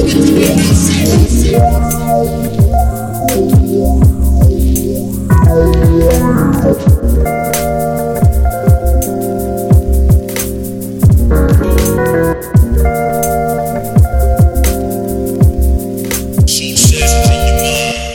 Yeah.